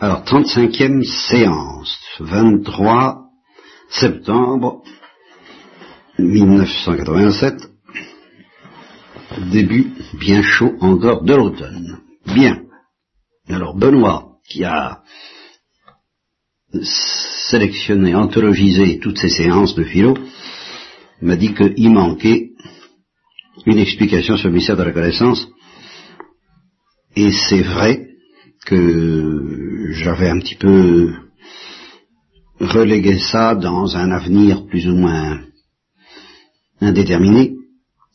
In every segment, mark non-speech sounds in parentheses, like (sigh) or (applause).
Alors, 35e séance, 23 septembre 1987, début bien chaud encore de l'automne. Bien. Alors, Benoît, qui a sélectionné, anthologisé toutes ces séances de philo, m'a dit qu'il manquait une explication sur le mystère de la connaissance, et c'est vrai que j'avais un petit peu relégué ça dans un avenir plus ou moins indéterminé,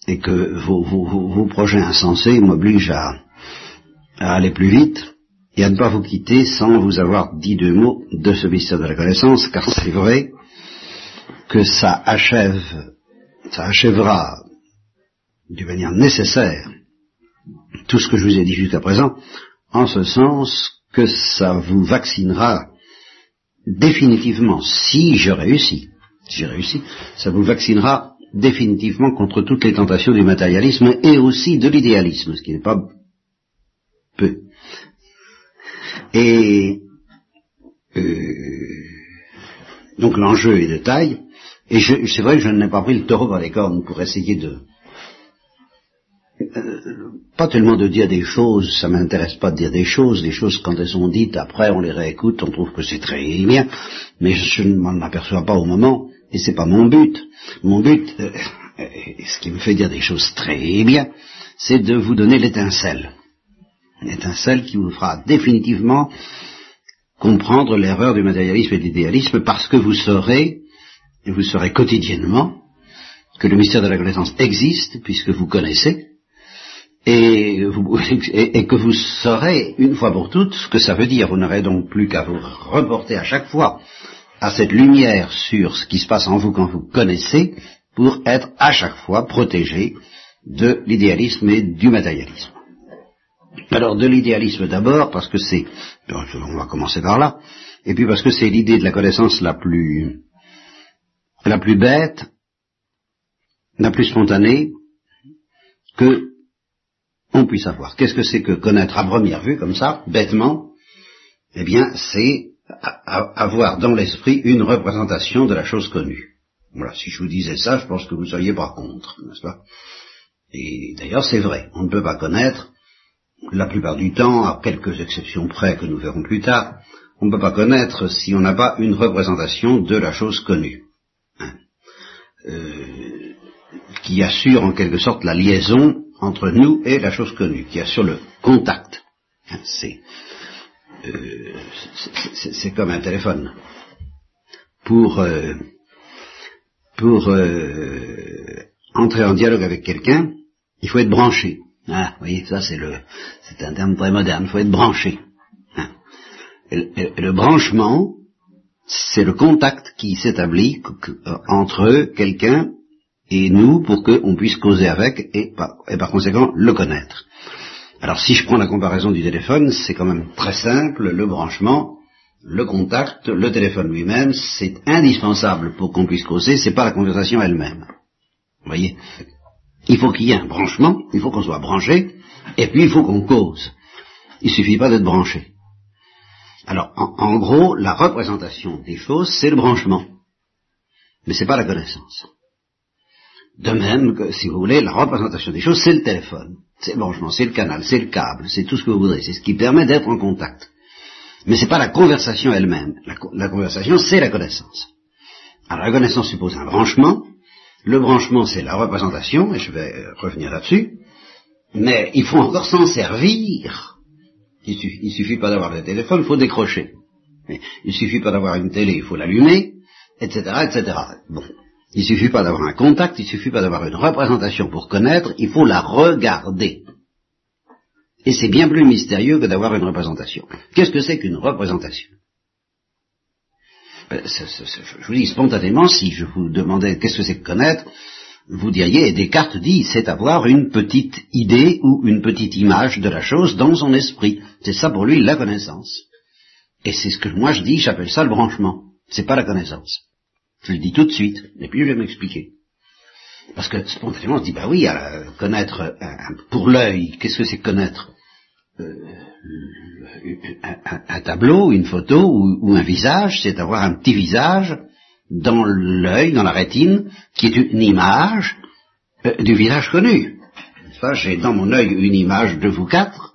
et que vos, projets insensés m'obligent à, à aller plus vite, et à ne pas vous quitter sans vous avoir dit deux mots de ce mystère de la connaissance, car c'est vrai que ça achève, ça achèvera d'une manière nécessaire tout ce que je vous ai dit jusqu'à présent, en ce sens que ça vous vaccinera définitivement, si je réussis, si j'ai réussi, ça vous vaccinera définitivement contre toutes les tentations du matérialisme et aussi de l'idéalisme, ce qui n'est pas peu. Et euh, donc l'enjeu est de taille, et c'est vrai que je n'ai pas pris le taureau par les cornes pour essayer de pas tellement de dire des choses, ça m'intéresse pas de dire des choses, des choses quand elles sont dites, après on les réécoute, on trouve que c'est très bien, mais je ne m'en aperçois pas au moment, et c'est pas mon but. Mon but, euh, ce qui me fait dire des choses très bien, c'est de vous donner l'étincelle. L'étincelle qui vous fera définitivement comprendre l'erreur du matérialisme et de l'idéalisme parce que vous saurez, et vous saurez quotidiennement, que le mystère de la connaissance existe, puisque vous connaissez, (laughs) et, que vous saurez une fois pour toutes ce que ça veut dire. Vous n'aurez donc plus qu'à vous reporter à chaque fois à cette lumière sur ce qui se passe en vous quand vous connaissez pour être à chaque fois protégé de l'idéalisme et du matérialisme. Alors de l'idéalisme d'abord parce que c'est, on va commencer par là, et puis parce que c'est l'idée de la connaissance la plus, la plus bête, la plus spontanée, que on puisse avoir. Qu'est-ce que c'est que connaître à première vue, comme ça, bêtement? Eh bien, c'est avoir dans l'esprit une représentation de la chose connue. Voilà, si je vous disais ça, je pense que vous seriez pas contre, n'est-ce pas? Et d'ailleurs, c'est vrai, on ne peut pas connaître, la plupart du temps, à quelques exceptions près que nous verrons plus tard, on ne peut pas connaître si on n'a pas une représentation de la chose connue, hein, euh, qui assure en quelque sorte la liaison entre nous et la chose connue, qui assure le contact. C'est euh, comme un téléphone. Pour euh, pour euh, entrer en dialogue avec quelqu'un, il faut être branché. Ah, vous voyez, ça c'est le c'est un terme très moderne. Il faut être branché. Hein. Le branchement, c'est le contact qui s'établit entre quelqu'un et nous pour qu'on puisse causer avec et par, conséquent le connaître. Alors si je prends la comparaison du téléphone, c'est quand même très simple, le branchement, le contact, le téléphone lui-même, c'est indispensable pour qu'on puisse causer, c'est pas la conversation elle-même. Vous voyez? Il faut qu'il y ait un branchement, il faut qu'on soit branché, et puis il faut qu'on cause. Il suffit pas d'être branché. Alors, en, en, gros, la représentation des choses, c'est le branchement. Mais c'est pas la connaissance. De même que, si vous voulez, la représentation des choses, c'est le téléphone, c'est le branchement, c'est le canal, c'est le câble, c'est tout ce que vous voudrez, c'est ce qui permet d'être en contact. Mais c'est pas la conversation elle-même. La, conversation, c'est la connaissance. Alors la connaissance suppose un branchement. Le branchement, c'est la représentation, et je vais euh, revenir là-dessus. Mais il faut encore s'en servir. Il suffit, suffit pas d'avoir le téléphone, il faut décrocher. Il suffit pas d'avoir une télé, il faut l'allumer, etc., etc. Bon. Il suffit pas d'avoir un contact, il suffit pas d'avoir une représentation pour connaître, il faut la regarder. Et c'est bien plus mystérieux que d'avoir une représentation. Qu'est-ce que c'est qu'une représentation? Ben, Je vous dis spontanément, si je vous demandais qu'est-ce que c'est que connaître, vous diriez, et Descartes dit, c'est avoir une petite idée ou une petite image de la chose dans son esprit. C'est ça pour lui la connaissance. Et c'est ce que moi je dis, j'appelle ça le branchement. C'est pas la connaissance. Je le dis tout de suite, et puis je vais m'expliquer. Parce que spontanément on se dit, bah oui, connaître pour l'œil, qu'est-ce que c'est connaître? Un, tableau, une photo ou, un visage, c'est avoir un petit visage dans l'œil, dans la rétine, qui est une image euh, du visage connu. J'ai dans mon œil une image de vous quatre,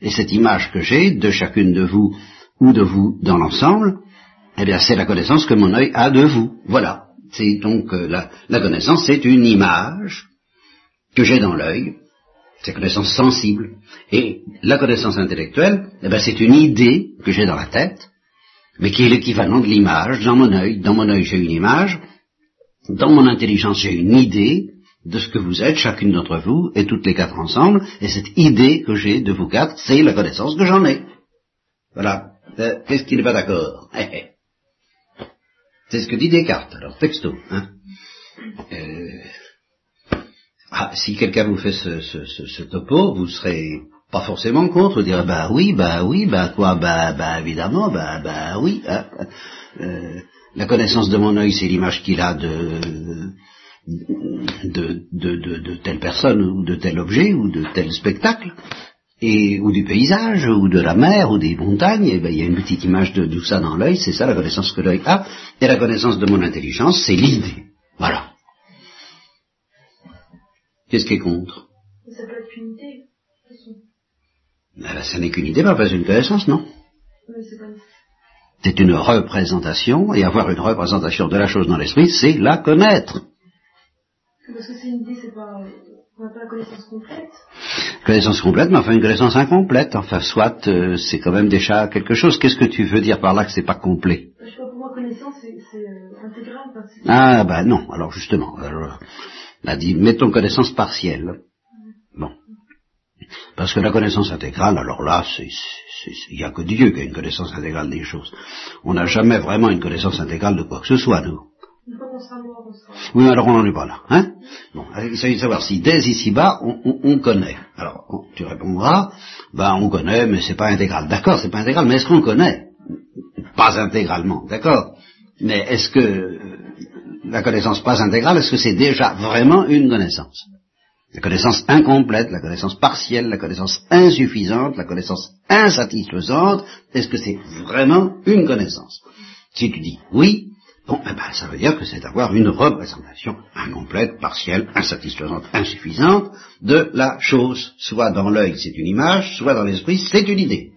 et cette image que j'ai de chacune de vous ou de vous dans l'ensemble, eh bien c'est la connaissance que mon œil a de vous. Voilà. C'est donc euh, la, la connaissance, c'est une image que j'ai dans l'œil, c'est connaissance sensible. Et la connaissance intellectuelle, eh ben, c'est une idée que j'ai dans la tête, mais qui est l'équivalent de l'image dans mon œil. Dans mon œil, j'ai une image. Dans mon intelligence, j'ai une idée de ce que vous êtes, chacune d'entre vous, et toutes les quatre ensemble. Et cette idée que j'ai de vous quatre, c'est la connaissance que j'en ai. Voilà. Euh, qu'est-ce qui n'est pas d'accord? (laughs) C'est ce que dit Descartes, alors, texto. Hein euh, ah, si quelqu'un vous fait ce, topo, vous serez pas forcément contre, vous direz bah oui, bah oui, bah quoi, bah, bah évidemment, bah, bah oui. Hein. Euh, la connaissance de mon œil, c'est l'image qu'il a de, de, de, telle personne ou de tel objet ou de tel spectacle, et, ou du paysage, ou de la mer, ou des montagnes, et ben il y a une petite image de tout ça dans l'œil, c'est ça la connaissance que l'œil a, et la connaissance de mon intelligence, c'est l'idée. Voilà. Qu'est-ce qui est contre? Ça peut être qu'une idée. Ben, ça n'est qu'une idée, pas une connaissance, non C'est une représentation, et avoir une représentation de la chose dans l'esprit, c'est la connaître. Parce que c'est une idée, c'est pas, pas la connaissance complète. Connaissance complète, mais enfin une connaissance incomplète. Enfin, soit euh, c'est quand même déjà quelque chose. Qu'est-ce que tu veux dire par là que c'est pas complet? Je sais pas, pour moi, connaissance, c'est euh, intégral. ah, ben non, alors justement. Alors, a dit, mettons connaissance partielle. Bon. Parce que la connaissance intégrale, alors là, il n'y a que Dieu qui a une connaissance intégrale des choses. On n'a jamais vraiment une connaissance intégrale de quoi que ce soit, nous. Oui, alors on n'en est pas là. Hein bon, il s'agit de savoir si dès ici-bas, on, connaît. Alors, tu répondras, ben on connaît, mais c'est pas intégral. D'accord, c'est pas intégral, mais est-ce qu'on connaît? Pas intégralement, d'accord. Mais est-ce que la connaissance pas intégrale, est-ce que c'est déjà vraiment une connaissance? La connaissance incomplète, la connaissance partielle, la connaissance insuffisante, la connaissance insatisfaisante, est-ce que c'est vraiment une connaissance? Si tu dis oui, bon, eh ben, ça veut dire que c'est avoir une représentation incomplète, partielle, insatisfaisante, insuffisante de la chose. Soit dans l'œil, c'est une image, soit dans l'esprit, c'est une idée.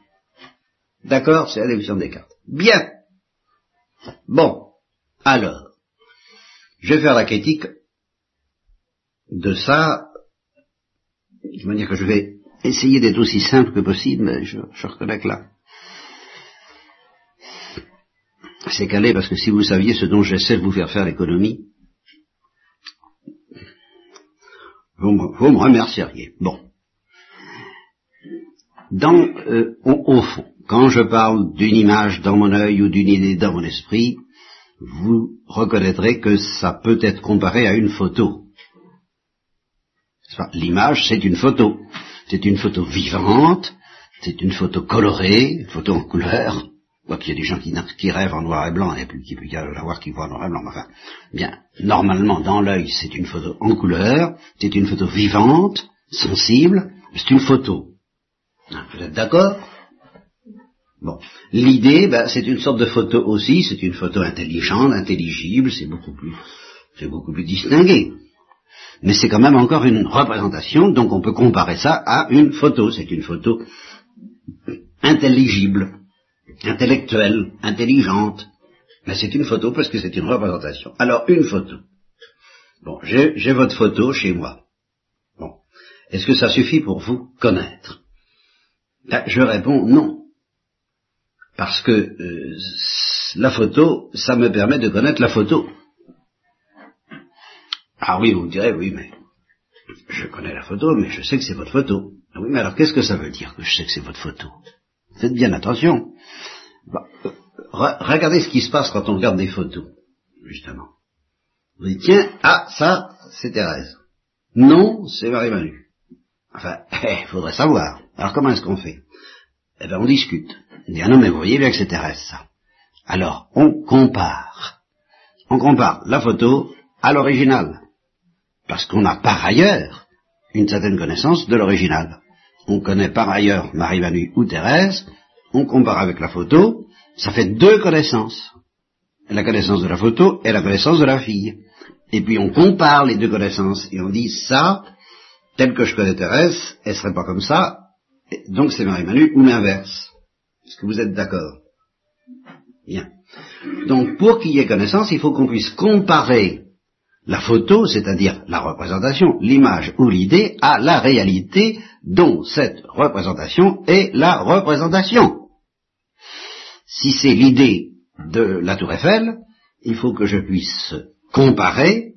D'accord C'est la définition des cartes. Bien. Bon. Alors, je vais faire la critique de ça, de manière que je vais essayer d'être aussi simple que possible, mais je, reconnais que là, c'est calé parce que si vous saviez ce dont j'essaie de vous faire faire l'économie, vous, me remercieriez. Bon. Dans, euh, au, fond, quand je parle d'une image dans mon œil ou d'une idée dans mon esprit, vous reconnaîtrez que ça peut être comparé à une photo. L'image, c'est une photo. C'est une photo vivante, c'est une photo colorée, une photo en couleur. Quoi qu'il y ait des gens qui, rêvent en noir et blanc, et puis qui peut y avoir qui voient en noir et blanc. Enfin, bien, normalement, dans l'œil, c'est une photo en couleur, c'est une photo vivante, sensible, c'est une photo. Vous êtes d'accord? Bon, l'idée, ben, c'est une sorte de photo aussi, c'est une photo intelligente, intelligible, c'est beaucoup plus, c'est beaucoup plus distingué. Mais c'est quand même encore une représentation, donc on peut comparer ça à une photo. C'est une photo intelligible, intellectuelle, intelligente. Mais c'est une photo parce que c'est une représentation. Alors, une photo. Bon, j'ai votre photo chez moi. Bon. Est-ce que ça suffit pour vous connaître? Ben, Je réponds non parce que euh, la photo, ça me permet de connaître la photo. Ah oui, vous me direz, oui, mais je connais la photo, mais je sais que c'est votre photo. Ah oui, mais alors qu'est-ce que ça veut dire que je sais que c'est votre photo? Faites bien attention. Bah, euh, regardez ce qui se passe quand on regarde des photos, justement. Vous dites, tiens, ah, ça, c'est Thérèse. Non, c'est Marie-Manu. Enfin, il (laughs) faudrait savoir. Alors comment est-ce qu'on fait? Eh bien, on discute. On dit, ah non, mais vous voyez bien que c'est Thérèse, ça. Alors, on compare. On compare la photo à l'original. Parce qu'on a par ailleurs une certaine connaissance de l'original. On connaît par ailleurs Marie-Manu ou Thérèse, on compare avec la photo, ça fait deux connaissances. La connaissance de la photo et la connaissance de la fille. Et puis on compare les deux connaissances et on dit ça, tel que je connais Thérèse, elle serait pas comme ça, donc c'est Marie-Manu ou l'inverse. Est-ce que vous êtes d'accord? Bien. Donc pour qu'il y ait connaissance, il faut qu'on puisse comparer la photo, c'est-à-dire la représentation, l'image ou l'idée, à la réalité dont cette représentation est la représentation. Si c'est l'idée de la tour Eiffel, il faut que je puisse comparer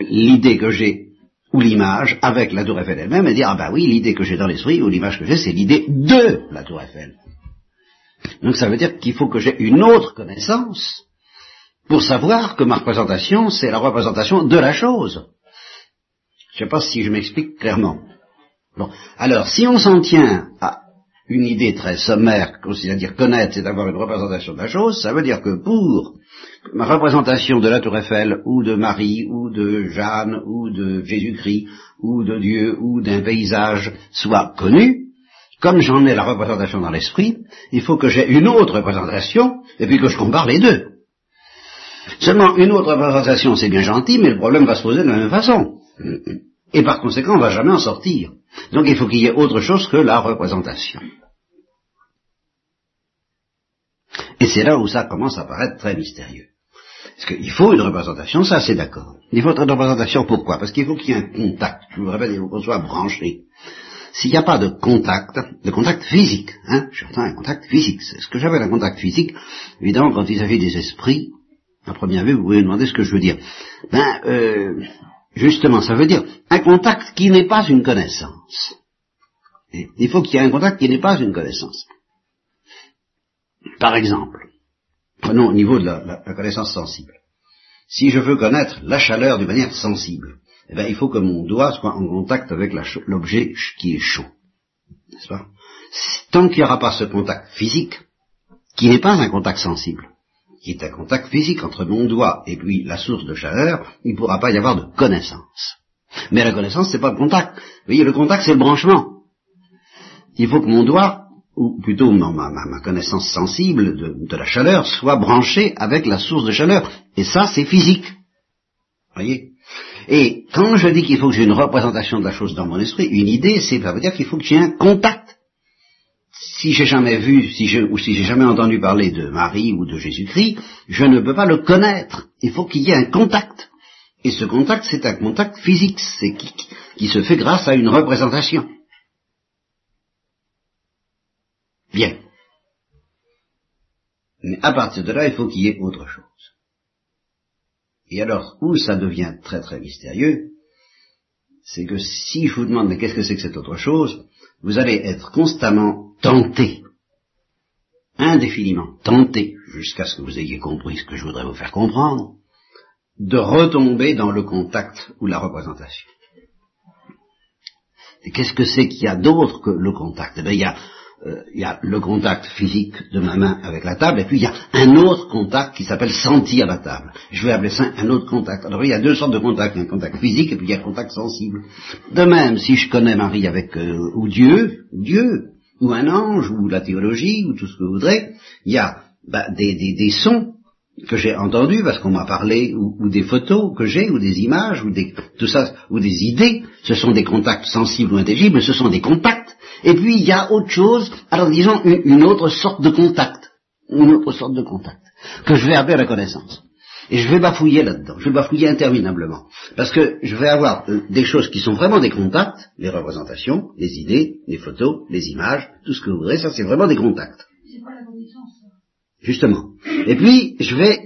l'idée que j'ai ou l'image avec la tour Eiffel elle-même et dire, ah ben oui, l'idée que j'ai dans l'esprit ou l'image que j'ai, c'est l'idée de la tour Eiffel. Donc ça veut dire qu'il faut que j'ai une autre connaissance pour savoir que ma représentation, c'est la représentation de la chose. Je ne sais pas si je m'explique clairement. Bon. Alors, si on s'en tient à une idée très sommaire, c'est-à-dire connaître, c'est avoir une représentation de la chose, ça veut dire que pour ma représentation de la Tour Eiffel, ou de Marie, ou de Jeanne, ou de Jésus-Christ, ou de Dieu, ou d'un paysage soit connue, comme j'en ai la représentation dans l'esprit, il faut que j'ai une autre représentation, et puis que je compare les deux. Seulement, une autre représentation, c'est bien gentil, mais le problème va se poser de la même façon. Et par conséquent, on ne va jamais en sortir. Donc il faut qu'il y ait autre chose que la représentation. Et c'est là où ça commence à paraître très mystérieux. Parce qu'il faut une représentation, ça c'est d'accord. Il faut une représentation pourquoi? Parce qu'il faut qu'il y ait un contact. Je vous rappelle, il faut qu'on soit branché. S'il n'y a pas de contact, de contact physique, hein, j'entends un contact physique, c'est ce que j'appelle un contact physique, évidemment quand il s'agit des esprits, à première vue, vous pouvez demander ce que je veux dire. Ben, euh, justement, ça veut dire un contact qui n'est pas une connaissance. il faut qu'il y ait un contact qui n'est pas une connaissance. Par exemple, prenons au niveau de la, connaissance sensible. Si je veux connaître la chaleur d'une manière sensible, eh bien, il faut que mon doigt soit en contact avec l'objet qui est chaud. N'est-ce pas? Tant qu'il n'y aura pas ce contact physique, qui n'est pas un contact sensible, qui est un contact physique entre mon doigt et puis la source de chaleur, il ne pourra pas y avoir de connaissance. Mais la connaissance, c'est pas le contact. Vous voyez, le contact, c'est le branchement. Il faut que mon doigt, ou plutôt ma, connaissance sensible de, de, la chaleur, soit branchée avec la source de chaleur. Et ça, c'est physique. Vous voyez? Et quand je dis qu'il faut que j'ai une représentation de la chose dans mon esprit, une idée, c'est, ça veut dire qu'il faut que j'ai un contact si j'ai jamais vu, si je, ou si j'ai jamais entendu parler de Marie ou de Jésus-Christ, je ne peux pas le connaître. Il faut qu'il y ait un contact. Et ce contact, c'est un contact physique, c'est qui, qui se fait grâce à une représentation. Bien. Mais à partir de là, il faut qu'il y ait autre chose. Et alors, où ça devient très très mystérieux, c'est que si je vous demande mais qu'est-ce que c'est que cette autre chose, vous allez être constamment tenté, indéfiniment tenté, jusqu'à ce que vous ayez compris ce que je voudrais vous faire comprendre, de retomber dans le contact ou la représentation. Qu'est-ce que c'est qu'il y a d'autre que le contact? Eh il y a euh, il y a le contact physique de ma main avec la table, et puis il y a un autre contact qui s'appelle sentir la table. Je vais appeler ça un autre contact. Alors il y a deux sortes de contacts, un contact physique et puis il y a un contact sensible. De même, si je connais Marie avec euh, ou Dieu, Dieu, ou un ange, ou la théologie, ou tout ce que vous voudrez, il y a bah, des, sons que j'ai entendus parce qu'on m'a parlé, ou, ou, des photos que j'ai, ou des images, ou des, tout ça, ou des idées. Ce sont des contacts sensibles ou intelligibles, mais ce sont des contacts et puis il y a autre chose, alors disons une, autre sorte de contact, une autre sorte de contact, que je vais appeler la connaissance. Et je vais bafouiller là-dedans, je vais bafouiller interminablement. Parce que je vais avoir euh, des choses qui sont vraiment des contacts, les représentations, les idées, les photos, les images, tout ce que vous voudrez, ça c'est vraiment des contacts. Justement. Et puis, je vais,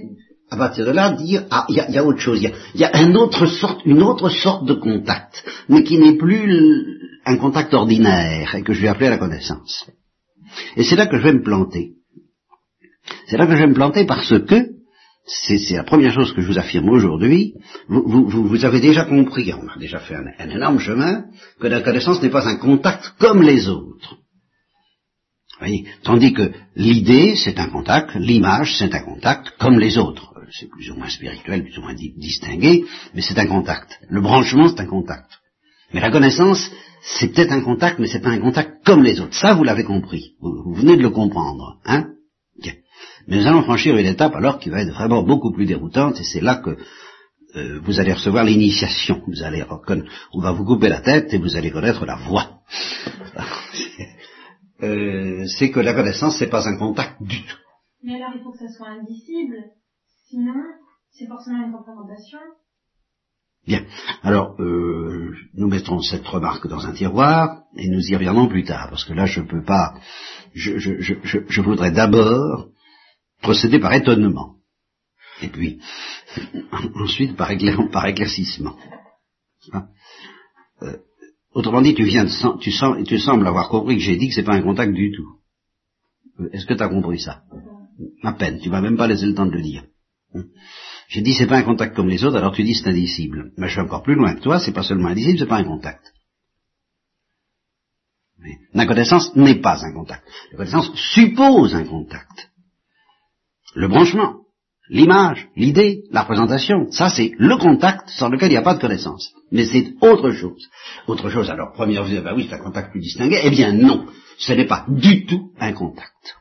à partir de là, dire, ah, il y a, autre chose, il y a, une autre sorte, une autre sorte de contact, mais qui n'est plus un contact ordinaire et que je vais appeler la connaissance. Et c'est là que je vais me planter. C'est là que je vais me planter parce que, c'est la première chose que je vous affirme aujourd'hui, vous, vous, avez déjà compris, on a déjà fait un, énorme chemin, que la connaissance n'est pas un contact comme les autres. Voyez Tandis que l'idée, c'est un contact, l'image, c'est un contact comme les autres. C'est plus ou moins spirituel, plus ou moins distingué, mais c'est un contact. Le branchement, c'est un contact. Mais la connaissance, c'est peut-être un contact, mais c'est pas un contact comme les autres. Ça, vous l'avez compris. Vous, vous, venez de le comprendre, hein. Mais nous allons franchir une étape alors qui va être vraiment beaucoup plus déroutante, et c'est là que euh, vous allez recevoir l'initiation. Vous allez on va vous couper la tête et vous allez connaître la voix. (laughs) euh, c'est que la connaissance, c'est pas un contact du tout. Mais alors, il faut que ça soit indicible. Sinon, c'est forcément une représentation. Bien. Alors, euh, nous mettrons cette remarque dans un tiroir et nous y reviendrons plus tard, parce que là, je ne peux pas. Je, je, je, je voudrais d'abord procéder par étonnement, et puis (laughs) ensuite par, éclaircissement. Euh, autrement dit, tu viens de, tu, tu sembles avoir compris que j'ai dit que c'est pas un contact du tout. Euh, est-ce que tu as compris ça? À peine. Tu m'as même pas laissé le temps de le dire. Hein? J'ai dit c'est pas un contact comme les autres, alors tu dis c'est indicible. Mais je suis encore plus loin que toi, c'est pas seulement indicible, c'est pas un contact. La connaissance n'est pas un contact. La connaissance suppose un contact. Le branchement, l'image, l'idée, la représentation, ça c'est le contact sans lequel il n'y a pas de connaissance. Mais c'est autre chose. Autre chose, alors première vue, ben oui, c'est un contact plus distingué. Eh bien non, ce n'est pas du tout un contact.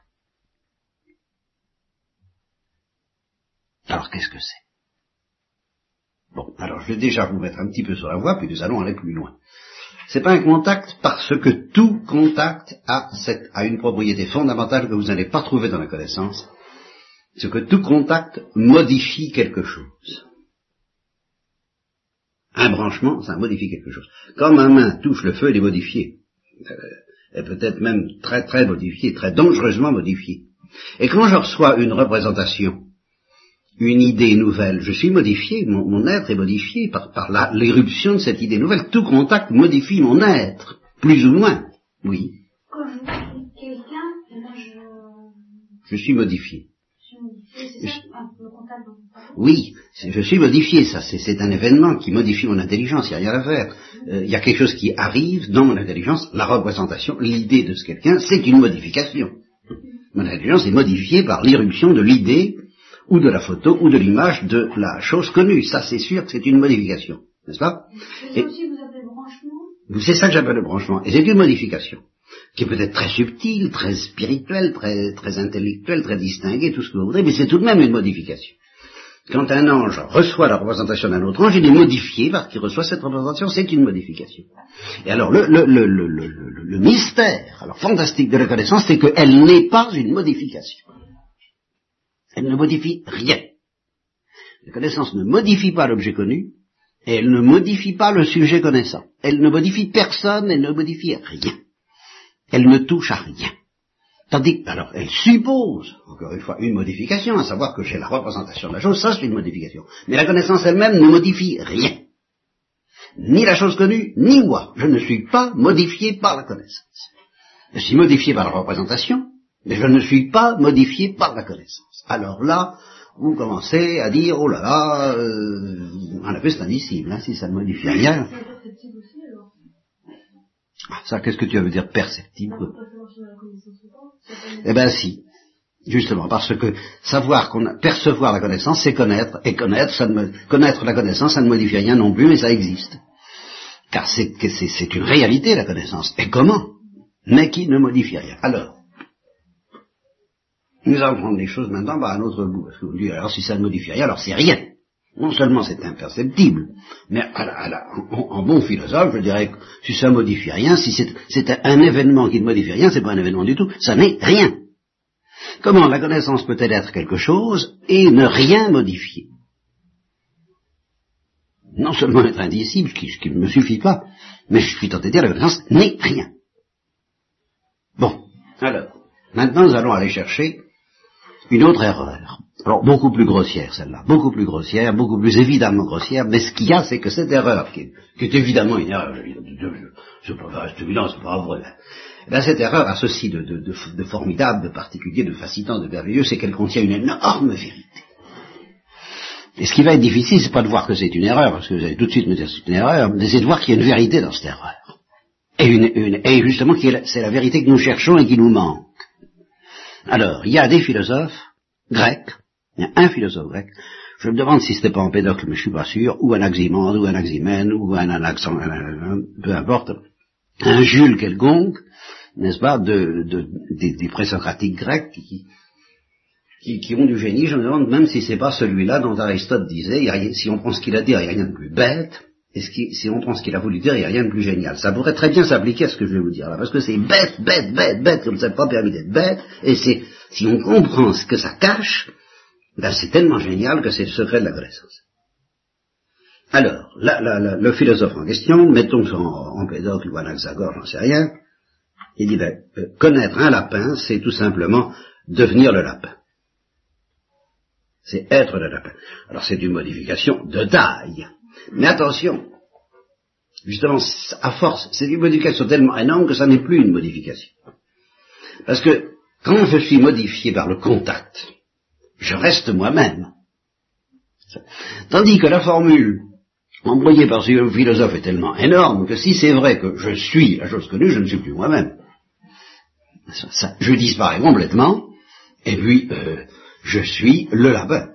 Alors qu'est-ce que c'est? Bon, alors je vais déjà vous mettre un petit peu sur la voie, puis nous allons aller plus loin. C'est pas un contact parce que tout contact a une propriété fondamentale que vous n'allez pas trouver dans la connaissance, c'est que tout contact modifie quelque chose. Un branchement, ça modifie quelque chose. Quand ma main touche le feu, elle est modifiée. Elle peut être même très très modifiée, très dangereusement modifiée. Et quand je reçois une représentation une idée nouvelle, je suis modifié, mon, être est modifié par, par l'éruption de cette idée nouvelle. Tout contact modifie mon être, plus ou moins. Oui. Quand je quelqu'un, eh ben, je... je suis modifié. Oui, je suis modifié, ça c'est un événement qui modifie mon intelligence, il n'y a rien à faire. Euh, il y a quelque chose qui arrive dans mon intelligence, la représentation, l'idée de ce quelqu'un, c'est une modification. Mon intelligence est modifiée par l'irruption de l'idée ou de la photo, ou de l'image de la chose connue. Ça, c'est sûr que c'est une modification, n'est-ce pas? C'est ça que j'appelle le branchement. Et c'est une modification, qui peut être très subtile, très spirituelle, très, très intellectuelle, très distinguée, tout ce que vous voudrez, mais c'est tout de même une modification. Quand un ange reçoit la représentation d'un autre ange, il est modifié parce qu'il reçoit cette représentation, c'est une modification. Et alors le, le, le, le, mystère, alors fantastique de la connaissance, c'est qu'elle n'est pas une modification. Elle ne modifie rien. La connaissance ne modifie pas l'objet connu, et elle ne modifie pas le sujet connaissant. Elle ne modifie personne, elle ne modifie rien. Elle ne touche à rien. Tandis que, alors, elle suppose, encore une fois, une modification, à savoir que j'ai la représentation de la chose, ça c'est une modification. Mais la connaissance elle-même ne modifie rien. Ni la chose connue, ni moi. Je ne suis pas modifié par la connaissance. Je suis modifié par la représentation, mais je ne suis pas modifié par la connaissance. Alors là, vous commencez à dire, oh là là, euh, en effet c'est indicible, hein, si ça ne modifie rien. Ça, qu'est-ce que tu veux dire perceptible? Eh bien si, justement, parce que savoir qu'on percevoir la connaissance, c'est connaître, et connaître, ça ne, connaître la connaissance, ça ne modifie rien non plus, mais ça existe. Car c'est, c'est une réalité la connaissance. Et comment? Mais qui ne modifie rien. Alors, nous allons prendre les choses maintenant à un autre bout. Parce que vous dites, alors si ça ne modifie rien, alors c'est rien. Non seulement c'est imperceptible, mais en, bon philosophe, je dirais que si ça ne modifie rien, si c'est un événement qui ne modifie rien, c'est pas un événement du tout, ça n'est rien. Comment la connaissance peut-elle être quelque chose et ne rien modifier? Non seulement être indicible, ce qui, ne me suffit pas, mais je suis tenté de dire la connaissance n'est rien. Bon, alors, maintenant nous allons aller chercher une autre erreur. Alors beaucoup plus grossière celle-là, beaucoup plus grossière, beaucoup plus évidemment grossière, mais ce qu'il y a, c'est que cette erreur, qui est, évidemment une erreur, c'est pas évident, c'est pas vrai, ben, cette erreur a ceci de, de, formidable, de particulier, de fascinant, de merveilleux, c'est qu'elle contient une énorme vérité. Et ce qui va être difficile, c'est pas de voir que c'est une erreur, parce que vous allez tout de suite me dire que c'est une erreur, mais c'est de voir qu'il y a une vérité dans cette erreur. Et, une, et justement, c'est la vérité que nous cherchons et qui nous manque. Alors, il y a des philosophes grecs, il y a un philosophe grec, je me demande si c'était pas Empédocle, mais je suis pas sûr, ou un Anaximandre, ou un Anaximène, ou un Anaxan, peu importe, un Jules quelconque, n'est-ce pas, de, de, des, des présocratiques grecs qui, qui, qui, ont du génie, je me demande même si c'est pas celui-là dont Aristote disait, a si on prend ce qu'il a dit, il n'y a rien de plus bête, et ce si on prend ce qu'il a voulu dire, il n'y a rien de plus génial. Ça pourrait très bien s'appliquer à ce que je vais vous dire là, parce que c'est bête, bête, bête, bête, comme ça n'est pas permis d'être bête, et c'est, si on comprend ce que ça cache, ben c'est tellement génial que c'est le secret de la connaissance. Alors, le philosophe en question, mettons en, en Pédocle ou Anaxagore, j'en sais rien, il dit, ben, euh, connaître un lapin, c'est tout simplement devenir le lapin. C'est être le lapin. Alors c'est une modification de taille. Mais attention, justement, à force, c'est une modification tellement énorme que ça n'est plus une modification. Parce que quand je suis modifié par le contact, je reste moi-même. Tandis que la formule employée par ce philosophe est tellement énorme que si c'est vrai que je suis la chose connue, je ne suis plus moi-même. je disparais complètement, et puis euh, je suis le lapin.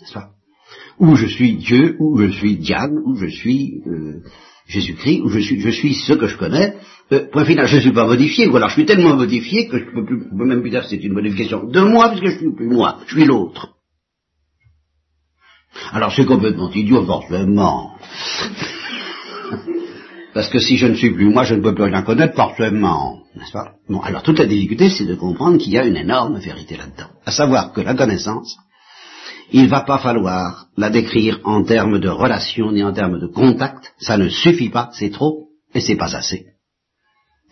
N'est-ce pas? Ou je suis Dieu, ou je suis Diane, ou je suis euh, Jésus-Christ, ou je suis, je ce que je connais. Euh, point final, je ne suis pas modifié, ou alors je suis tellement modifié que je ne peux, plus, peux même plus dire que c'est une modification de moi, puisque je suis plus moi, je suis l'autre. Alors c'est complètement idiot, forcément. (laughs) Parce que si je ne suis plus moi, je ne peux plus rien connaître forcément. N'est-ce pas? Bon, alors toute la difficulté, c'est de comprendre qu'il y a une énorme vérité là-dedans. À savoir que la connaissance, il va pas falloir la décrire en termes de relation ni en termes de contact. Ça ne suffit pas, c'est trop et c'est pas assez.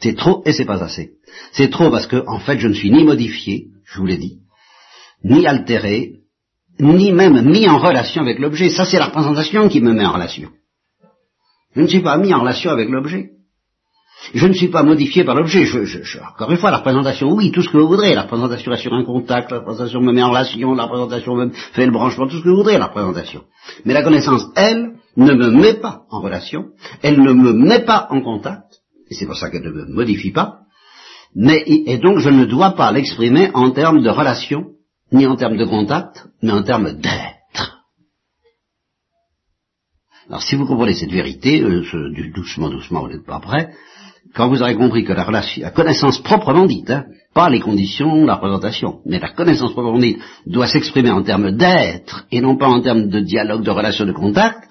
C'est trop et c'est pas assez. C'est trop parce que, en fait, je ne suis ni modifié, je vous l'ai dit, ni altéré, ni même mis en relation avec l'objet. Ça, c'est la représentation qui me met en relation. Je ne suis pas mis en relation avec l'objet. Je ne suis pas modifié par l'objet. Je, encore une fois, la représentation, oui, tout ce que vous voudrez. La représentation assure un contact, la représentation me met en relation, la représentation me fait le branchement, tout ce que vous voudrez, la représentation. Mais la connaissance, elle, ne me met pas en relation, elle ne me met pas en contact, et c'est pour ça qu'elle ne me modifie pas, mais, et donc je ne dois pas l'exprimer en termes de relation, ni en termes de contact, mais en termes d'être. Alors si vous comprenez cette vérité, euh, doucement, doucement, vous n'êtes pas prêt, quand vous aurez compris que la, connaissance proprement dite, hein, pas les conditions, la représentation, mais la connaissance proprement dite doit s'exprimer en termes d'être et non pas en termes de dialogue, de relation, de contact,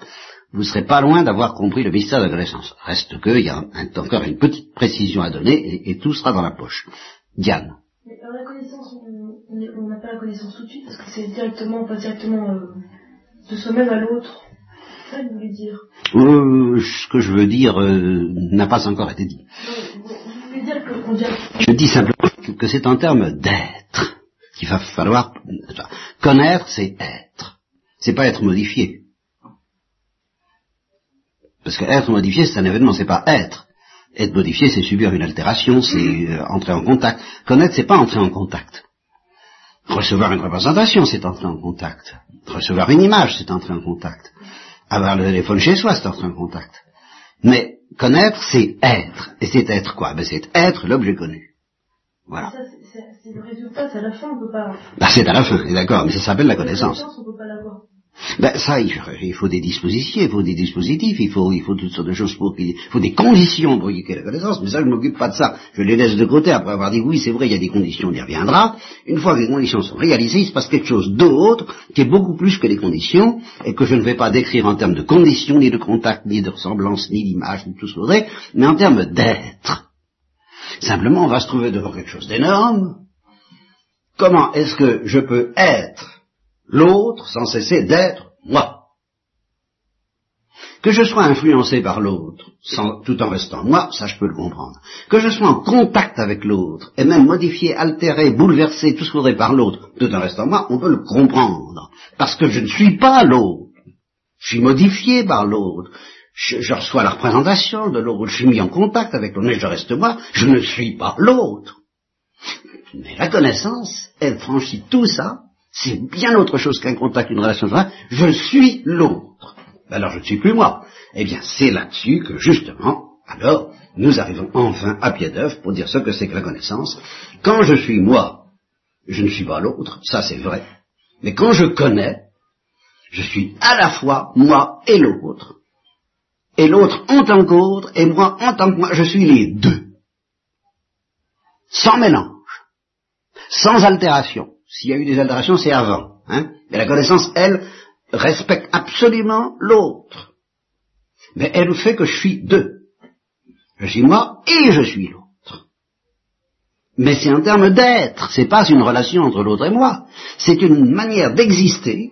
vous ne serez pas loin d'avoir compris le mystère de la connaissance. Reste qu'il y a encore une petite précision à donner et, tout sera dans la poche. Diane. Mais par la connaissance, on n'a pas la connaissance tout de suite parce que c'est directement, pas directement euh, de soi-même à l'autre ça que vous voulez dire euh, Ce que je veux dire euh, n'a pas encore été dit. Vous voulez dire que, dit... Je dis simplement que c'est un terme d'être qu'il va falloir connaître, c'est être. C'est pas être modifié. Parce que être modifié, c'est un événement, c'est pas être. Être modifié, c'est subir une altération, c'est euh, entrer en contact. Connaître, c'est pas entrer en contact. Recevoir une représentation, c'est entrer en contact. Recevoir une image, c'est entrer en contact. Avoir le téléphone chez soi, c'est entrer en contact. Mais connaître, c'est être. Et c'est être quoi? Ben, C'est être l'objet connu. Voilà. C'est le résultat, c'est à la fin, on peut pas... Ben, c'est à la fin, d'accord, mais ça s'appelle la connaissance. on peut pas l'avoir. Ben ça, il, faut des dispositions, il faut des dispositifs, il faut, toutes sortes de choses pour qu'il, il faut des conditions pour qu'il y ait la connaissance, mais ça, je ne m'occupe pas de ça. Je les laisse de côté après avoir dit oui, c'est vrai, il y a des conditions, on y reviendra. Une fois que les conditions sont réalisées, il se passe quelque chose d'autre, qui est beaucoup plus que les conditions, et que je ne vais pas décrire en termes de conditions, ni de contact, ni de ressemblance, ni d'image, ni tout ce que mais en termes d'être. Simplement, on va se trouver devant quelque chose d'énorme. Comment est-ce que je peux être l'autre sans cesser d'être moi. Que je sois influencé par l'autre, tout en restant moi, ça je peux le comprendre. Que je sois en contact avec l'autre, et même modifié, altéré, bouleversé, tout ce qu'on par l'autre, tout en restant moi, on peut le comprendre. Parce que je ne suis pas l'autre. Je suis modifié par l'autre. Je, je, reçois la représentation de l'autre, je suis mis en contact avec l'autre, mais je reste moi, je ne suis pas l'autre. Mais la connaissance, elle franchit tout ça, c'est bien autre chose qu'un contact, une relation. Je suis l'autre. Alors je ne suis plus moi. Eh bien, c'est là-dessus que justement, alors, nous arrivons enfin à pied d'œuvre pour dire ce que c'est que la connaissance. Quand je suis moi, je ne suis pas l'autre, ça c'est vrai. Mais quand je connais, je suis à la fois moi et l'autre. et l'autre en tant qu'autre, et moi en tant que moi, je suis les deux. Sans mélange, sans altération. S'il y a eu des altérations, c'est avant. Hein et la connaissance, elle, respecte absolument l'autre. Mais elle fait que je suis deux. Je suis moi et je suis l'autre. Mais c'est un terme d'être, c'est pas une relation entre l'autre et moi. C'est une manière d'exister,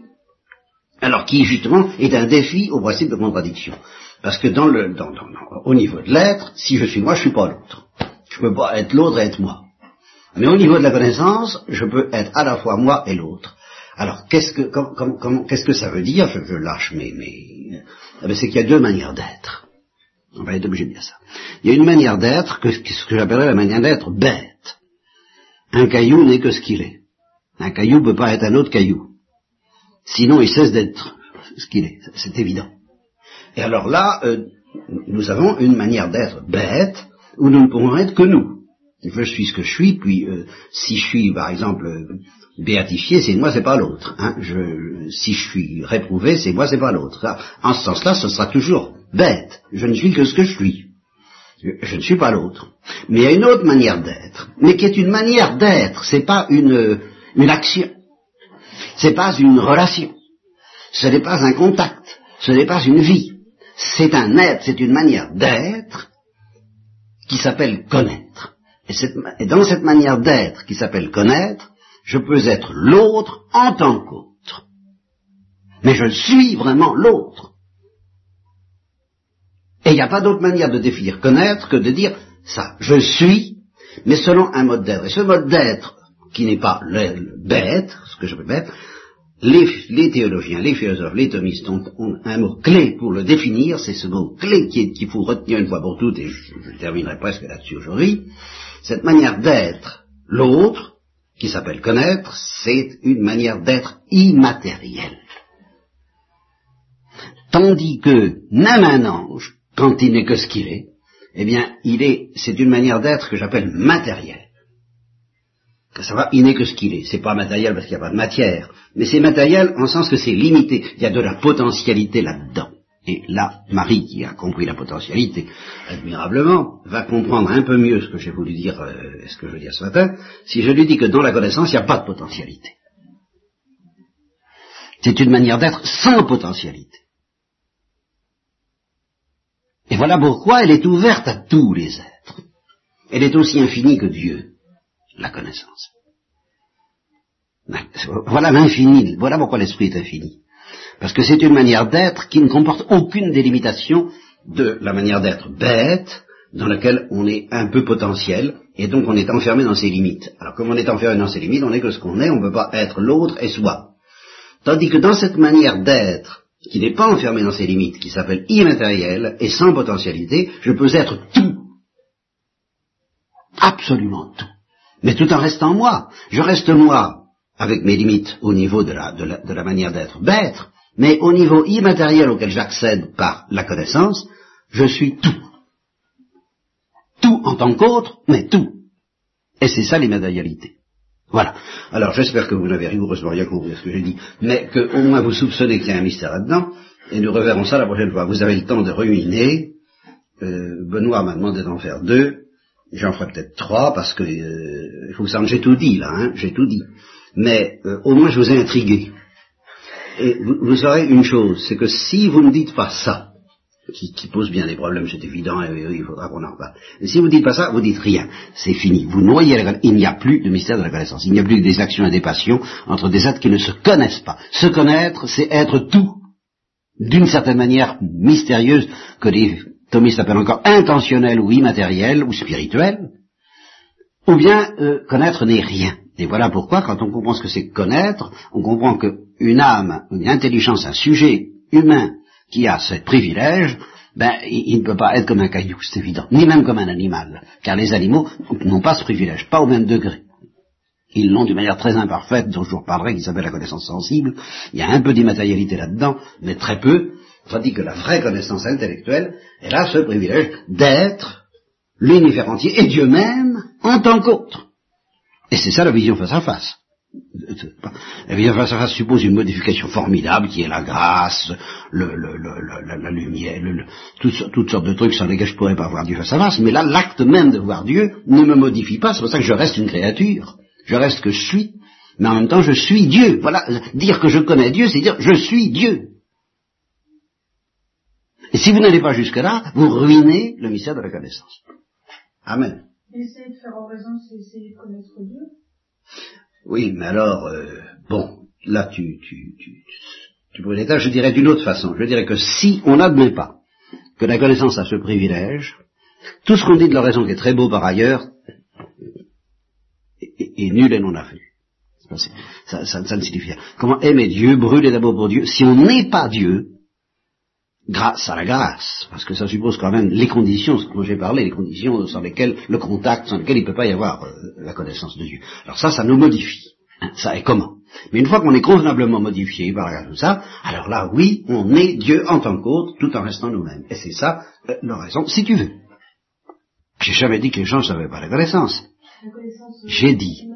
alors qui justement est un défi au principe de contradiction. Parce que dans le, dans, au niveau de l'être, si je suis moi, je suis pas l'autre. Je peux pas être l'autre et être moi. Mais au niveau de la connaissance, je peux être à la fois moi et l'autre. Alors, qu'est-ce que, qu'est-ce que ça veut dire? Je, lâche mes... mes... Eh ben, c'est qu'il y a deux manières d'être. On va être obligé de dire ça. Il y a une manière d'être, que, ce que j'appellerais la manière d'être bête. Un caillou n'est que ce qu'il est. Un caillou ne peut pas être un autre caillou. Sinon, il cesse d'être ce qu'il est. C'est évident. Et alors là, euh, nous avons une manière d'être bête où nous ne pouvons être que nous. Je suis ce que je suis, puis euh, si je suis, par exemple, béatifié, c'est moi, c'est pas l'autre. Hein. si je suis réprouvé, c'est moi, c'est pas l'autre. En ce sens-là, ce sera toujours bête. Je ne suis que ce que je suis. Je, ne suis pas l'autre. Mais il y a une autre manière d'être, mais qui est une manière d'être. C'est pas une une action. C'est pas une relation. Ce n'est pas un contact. Ce n'est pas une vie. C'est un être. C'est une manière d'être qui s'appelle connaître. Et dans cette manière d'être qui s'appelle connaître, je peux être l'autre en tant qu'autre. Mais je suis vraiment l'autre. Et il n'y a pas d'autre manière de définir connaître que de dire ça. Je suis, mais selon un mode d'être. Et ce mode d'être, qui n'est pas le bête, ce que je peux être, les, théologiens, les philosophes, les thomistes ont, un mot clé pour le définir, c'est ce mot clé qu'il faut retenir une fois pour toutes, et je terminerai presque là-dessus aujourd'hui, cette manière d'être l'autre, qui s'appelle connaître, c'est une manière d'être immatérielle. Tandis que même un ange, quand il n'est que ce qu'il est, eh bien, il est, c'est une manière d'être que j'appelle matérielle. Ça va, il n'est que ce qu'il est. C'est pas matériel parce qu'il n'y a pas de matière, mais c'est matériel en sens que c'est limité. Il y a de la potentialité là-dedans. Et là, Marie, qui a compris la potentialité admirablement, va comprendre un peu mieux ce que j'ai voulu dire, euh, ce que je veux dire ce matin, si je lui dis que dans la connaissance, il n'y a pas de potentialité. C'est une manière d'être sans potentialité. Et voilà pourquoi elle est ouverte à tous les êtres. Elle est aussi infinie que Dieu, la connaissance. Voilà l'infini, voilà pourquoi l'esprit est infini. Parce que c'est une manière d'être qui ne comporte aucune délimitation de la manière d'être bête, dans laquelle on est un peu potentiel, et donc on est enfermé dans ses limites. Alors comme on est enfermé dans ses limites, on n'est que ce qu'on est, on ne peut pas être l'autre et soi. Tandis que dans cette manière d'être, qui n'est pas enfermée dans ses limites, qui s'appelle immatérielle et sans potentialité, je peux être tout. Absolument tout. Mais tout en restant moi. Je reste moi, avec mes limites au niveau de la, de la manière d'être bête, mais au niveau immatériel auquel j'accède par la connaissance, je suis tout. Tout en tant qu'autre, mais tout. Et c'est ça l'immatérialité. Voilà. Alors j'espère que vous n'avez rigoureusement rien compris à ce que j'ai dit, mais qu'au moins vous soupçonnez qu'il y a un mystère là-dedans, et nous reverrons ça la prochaine fois. Vous avez le temps de ruminer. Euh, Benoît m'a demandé d'en faire deux. J'en ferai peut-être trois parce que euh, faut que j'ai tout dit là, hein, j'ai tout dit. Mais euh, au moins je vous ai intrigué. Et vous, saurez une chose, c'est que si vous ne dites pas ça, qui, pose bien des problèmes, c'est évident, et, il faudra qu'on en reparle. Si vous ne dites pas ça, vous dites rien. C'est fini. Vous noyez la Il n'y a plus de mystère de la connaissance. Il n'y a plus que des actions et des passions entre des êtres qui ne se connaissent pas. Se connaître, c'est être tout, d'une certaine manière mystérieuse, que les thomistes appellent encore intentionnel ou immatériel ou spirituel, ou bien euh, connaître n'est rien. Et voilà pourquoi, quand on comprend ce que c'est connaître, on comprend qu'une âme, une intelligence, un sujet humain qui a ce privilège, ben, il, ne peut pas être comme un caillou, c'est évident, ni même comme un animal, car les animaux n'ont pas ce privilège, pas au même degré. Ils l'ont d'une manière très imparfaite, dont je vous reparlerai, qui s'appelle la connaissance sensible. Il y a un peu d'immatérialité là-dedans, mais très peu, tandis que la vraie connaissance intellectuelle, elle a ce privilège d'être l'univers entier, et Dieu même en tant qu'autre. Et c'est ça la vision face à face. Eh bien, ça, suppose une modification formidable qui est la grâce, le, le, le, la, lumière, toutes, toutes, sortes de trucs sans lesquels je ne pourrais pas voir Dieu face à face. Mais là, l'acte même de voir Dieu ne me modifie pas. C'est pour ça que je reste une créature. Je reste que je suis. Mais en même temps, je suis Dieu. Voilà. Dire que je connais Dieu, c'est dire je suis Dieu. Et si vous n'allez pas jusque-là, vous ruinez le mystère de la connaissance. Amen. Essayer de faire oraison, c'est essayer de connaître Dieu. Oui, mais alors, euh, bon, là tu, tu, tu, tu pourrais l'état, je dirais d'une autre façon. Je dirais que si on n'admet pas que la connaissance a ce privilège, tout ce qu'on dit de l'oraison qui est très beau par ailleurs est, nul et non. Ça, ça, ça, ne signifie rien. Comment aimer Dieu, brûler d'abord pour Dieu Si on n'est pas Dieu, grâce à la grâce, parce que ça suppose quand même les conditions dont j'ai parlé, les conditions sans lesquelles le contact, sans lesquelles il ne peut pas y avoir euh, la connaissance de Dieu. Alors ça, ça nous modifie. Hein, ça est comment Mais une fois qu'on est convenablement modifié par la grâce de ça, alors là, oui, on est Dieu en tant qu'autre, tout en restant nous-mêmes. Et c'est ça euh, la raison, si tu veux. J'ai jamais dit que les gens ne savaient pas la connaissance. J'ai dit.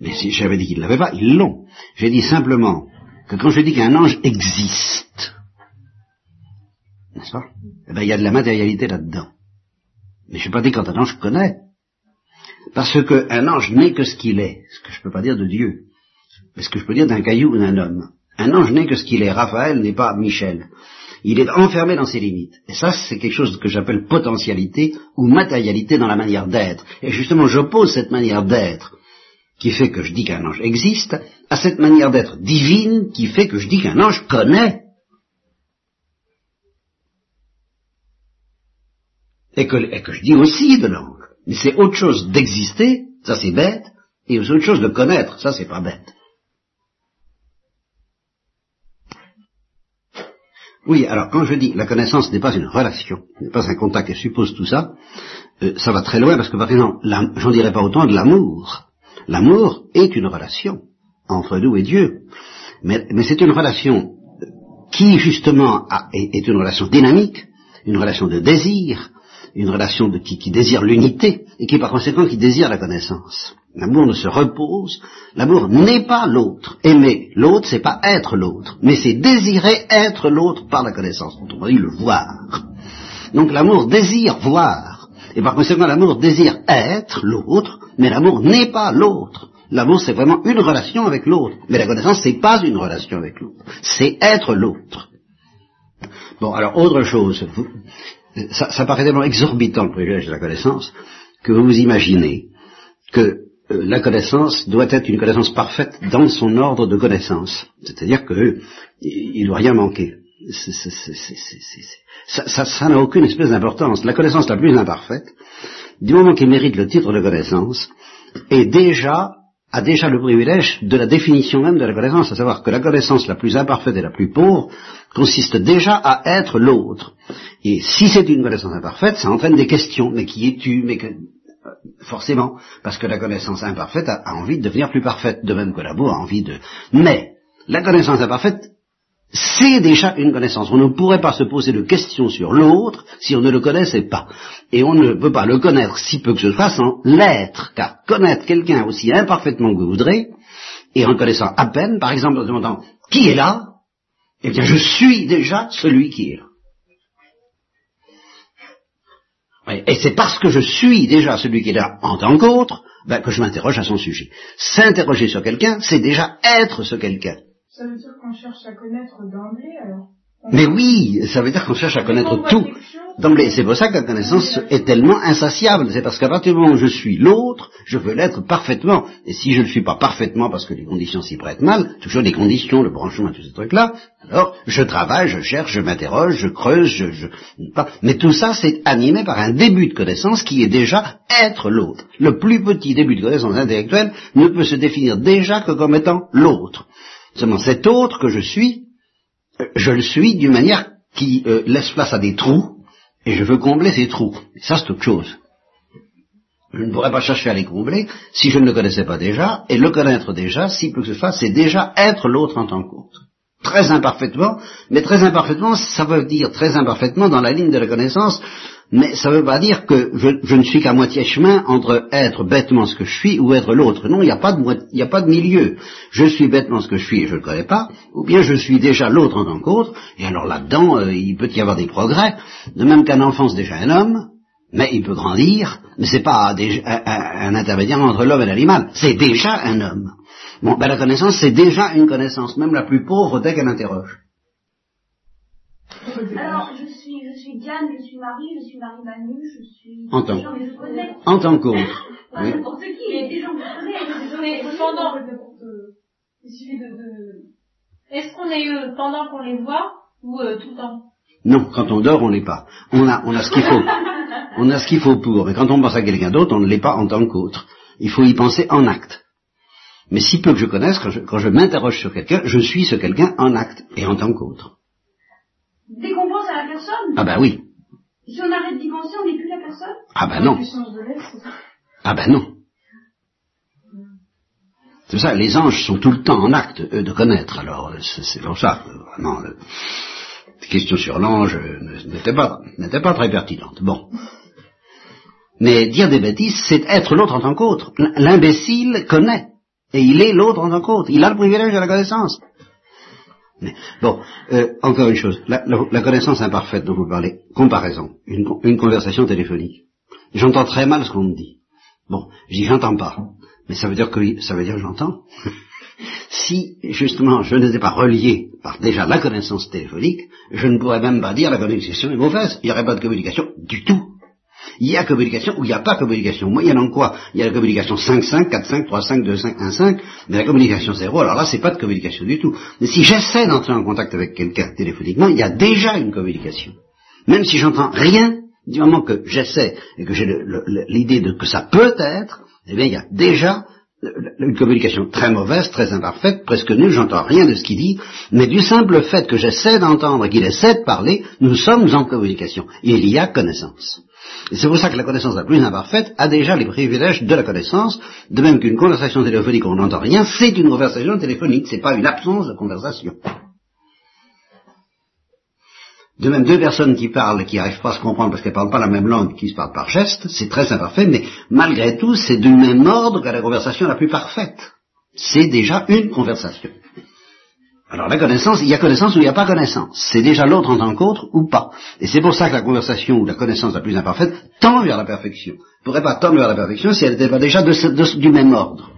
Mais si j'avais dit qu'ils ne l'avaient pas, ils l'ont. J'ai dit simplement que quand je dis qu'un ange existe, n'est-ce pas? Eh bien, il y a de la matérialité là-dedans. Mais je n'ai pas dit quand un ange connaît. Parce qu'un ange n'est que ce qu'il est, ce que je ne peux pas dire de Dieu. Mais ce que je peux dire d'un caillou ou d'un homme. Un ange n'est que ce qu'il est. Raphaël n'est pas Michel. Il est enfermé dans ses limites. Et ça, c'est quelque chose que j'appelle potentialité ou matérialité dans la manière d'être. Et justement, j'oppose cette manière d'être qui fait que je dis qu'un ange existe à cette manière d'être divine qui fait que je dis qu'un ange connaît. Et que, et que je dis aussi de langue. Mais c'est autre chose d'exister, ça c'est bête, et c'est autre chose de connaître, ça c'est pas bête. Oui, alors quand je dis la connaissance n'est pas une relation, n'est pas un contact et suppose tout ça, euh, ça va très loin parce que par exemple, j'en dirais pas autant de l'amour. L'amour est une relation entre nous et Dieu, mais, c'est une relation qui justement est, une relation dynamique, une relation de désir, une relation de, qui, désire l'unité et qui par conséquent qui désire la connaissance. L'amour ne se repose, l'amour n'est pas l'autre. Aimer l'autre, c'est pas être l'autre, mais c'est désirer être l'autre par la connaissance. On dit le voir. Donc l'amour désire voir, et par conséquent l'amour désire être l'autre, mais l'amour n'est pas l'autre. L'amour c'est vraiment une relation avec l'autre, mais la connaissance c'est pas une relation avec l'autre, c'est être l'autre. Bon, alors autre chose, ça, ça paraît tellement exorbitant le privilège de la connaissance que vous vous imaginez que euh, la connaissance doit être une connaissance parfaite dans son ordre de connaissance. C'est-à-dire qu'il ne doit rien manquer. ça n'a aucune espèce d'importance. La connaissance la plus imparfaite, du moment qu'il mérite le titre de connaissance, est déjà a déjà le privilège de la définition même de la connaissance, à savoir que la connaissance la plus imparfaite et la plus pauvre consiste déjà à être l'autre. Et si c'est une connaissance imparfaite, ça entraîne des questions. Mais qui es-tu? Mais que... Forcément, parce que la connaissance imparfaite a, a, envie de devenir plus parfaite, de même que la boue a envie de... Mais la connaissance imparfaite c'est déjà une connaissance. On ne pourrait pas se poser de questions sur l'autre si on ne le connaissait pas. Et on ne peut pas le connaître si peu que ce soit sans l'être, car connaître quelqu'un aussi imparfaitement que vous voudrez, et en connaissant à peine, par exemple en demandant qui est là, eh bien je suis déjà celui qui est là. Et c'est parce que je suis déjà celui qui est là en tant qu'autre, ben, que je m'interroge à son sujet. S'interroger sur quelqu'un, c'est déjà être ce quelqu'un. Ça veut dire qu'on cherche à connaître d'emblée, alors Mais oui, ça veut dire qu'on cherche à connaître tout d'emblée. C'est pour ça que la connaissance est tellement insatiable. C'est parce qu'à partir du moment où je suis l'autre, je veux l'être parfaitement. Et si je ne le suis pas parfaitement parce que les conditions s'y prêtent mal, toujours des conditions, le branchement et tous ces trucs-là, alors je travaille, je cherche, je m'interroge, je creuse, je, je... Mais tout ça, c'est animé par un début de connaissance qui est déjà être l'autre. Le plus petit début de connaissance intellectuelle ne peut se définir déjà que comme étant l'autre. Seulement cet autre que je suis, euh, je le suis d'une manière qui euh, laisse place à des trous, et je veux combler ces trous. Ça, c'est autre chose. Je ne pourrais pas chercher à les combler si je ne le connaissais pas déjà, et le connaître déjà, si peu que ce soit, c'est déjà être l'autre en tant qu'autre. Très imparfaitement, mais très imparfaitement, ça veut dire très imparfaitement dans la ligne de la connaissance mais ça ne veut pas dire que je, ne suis qu'à moitié chemin entre être bêtement ce que je suis ou être l'autre. Non, il n'y a, pas de, milieu. Je suis bêtement ce que je suis et je ne le connais pas, ou bien je suis déjà l'autre en tant qu'autre, et alors là-dedans, euh, il peut y avoir des progrès. De même qu'un enfant, c'est déjà un homme, mais il peut grandir, mais c'est pas un, intermédiaire entre l'homme et l'animal, c'est déjà un homme. Bon, ben la connaissance, c'est déjà une connaissance, même la plus pauvre dès qu'elle interroge. Suis, je suis Diane, je suis Marie, je suis Marie Manu, je suis... En tant, (laughs) en tant qu'autre. oui. N'importe qui, il y a des gens qui Mais pendant... Il suffit de... Est-ce qu'on est eux pendant qu'on les voit ou euh, tout le temps? Non, quand on dort, on l'est pas. On a, on a ce qu'il faut. (laughs) on a ce qu'il faut pour. Mais quand on pense à quelqu'un d'autre, on ne l'est pas en tant qu'autre. Il faut y penser en acte. Mais si peu que je connaisse, quand je, quand je m'interroge sur quelqu'un, je suis ce quelqu'un en acte et en tant qu'autre. Dès qu'on la personne Ah ben oui. Si on arrête d'y penser, on n'est plus la personne Ah ben non. Ah ben non. C'est ça, les anges sont tout le temps en acte, eux, de connaître. Alors, c'est pour ça, vraiment, la question sur l'ange n'était pas, n'était pas très pertinente. Bon. Mais dire des bêtises, c'est être l'autre en tant qu'autre. L'imbécile connaît. Et il est l'autre en tant qu'autre. Il a le privilège de la connaissance. Bon, euh, encore une chose. La, connaissance imparfaite dont vous parlez, comparaison. Une, conversation téléphonique. J'entends très mal ce qu'on me dit. Bon, je dis j'entends pas. Mais ça veut dire que ça veut dire j'entends. (laughs) si justement je n'étais pas relié par déjà la connaissance téléphonique, je ne pourrais même pas dire la communication est mauvaise. Il n'y aurait pas de communication du tout. Il y a communication ou il n'y a pas communication. Moyennant quoi Il y a la communication 5-5, 4-5, 3-5, 2-5, 1-5, mais la communication 0, alors là, c'est pas de communication du tout. Mais si j'essaie d'entrer en contact avec quelqu'un téléphoniquement, il y a déjà une communication. Même si j'entends rien, du moment que j'essaie et que j'ai l'idée de que ça peut être, eh bien, il y a déjà une communication très mauvaise, très imparfaite, presque nulle, j'entends rien de ce qu'il dit, mais du simple fait que j'essaie d'entendre, qu'il essaie de parler, nous sommes en communication. Il y a connaissance. C'est pour ça que la connaissance la plus imparfaite a déjà les privilèges de la connaissance, de même qu'une conversation téléphonique où on n'entend rien, c'est une conversation téléphonique, c'est pas une absence de conversation. De même, deux personnes qui parlent qui n'arrivent pas à se comprendre parce qu'elles ne parlent pas la même langue, qui se parlent par geste, c'est très imparfait, mais malgré tout, c'est du même ordre que la conversation la plus parfaite. C'est déjà une conversation. Alors la connaissance, il y a connaissance ou il n'y a pas connaissance. C'est déjà l'autre en tant qu'autre ou pas. Et c'est pour ça que la conversation ou la connaissance la plus imparfaite tend vers la perfection. ne pourrait pas tendre vers la perfection si elle n'était pas déjà du même ordre.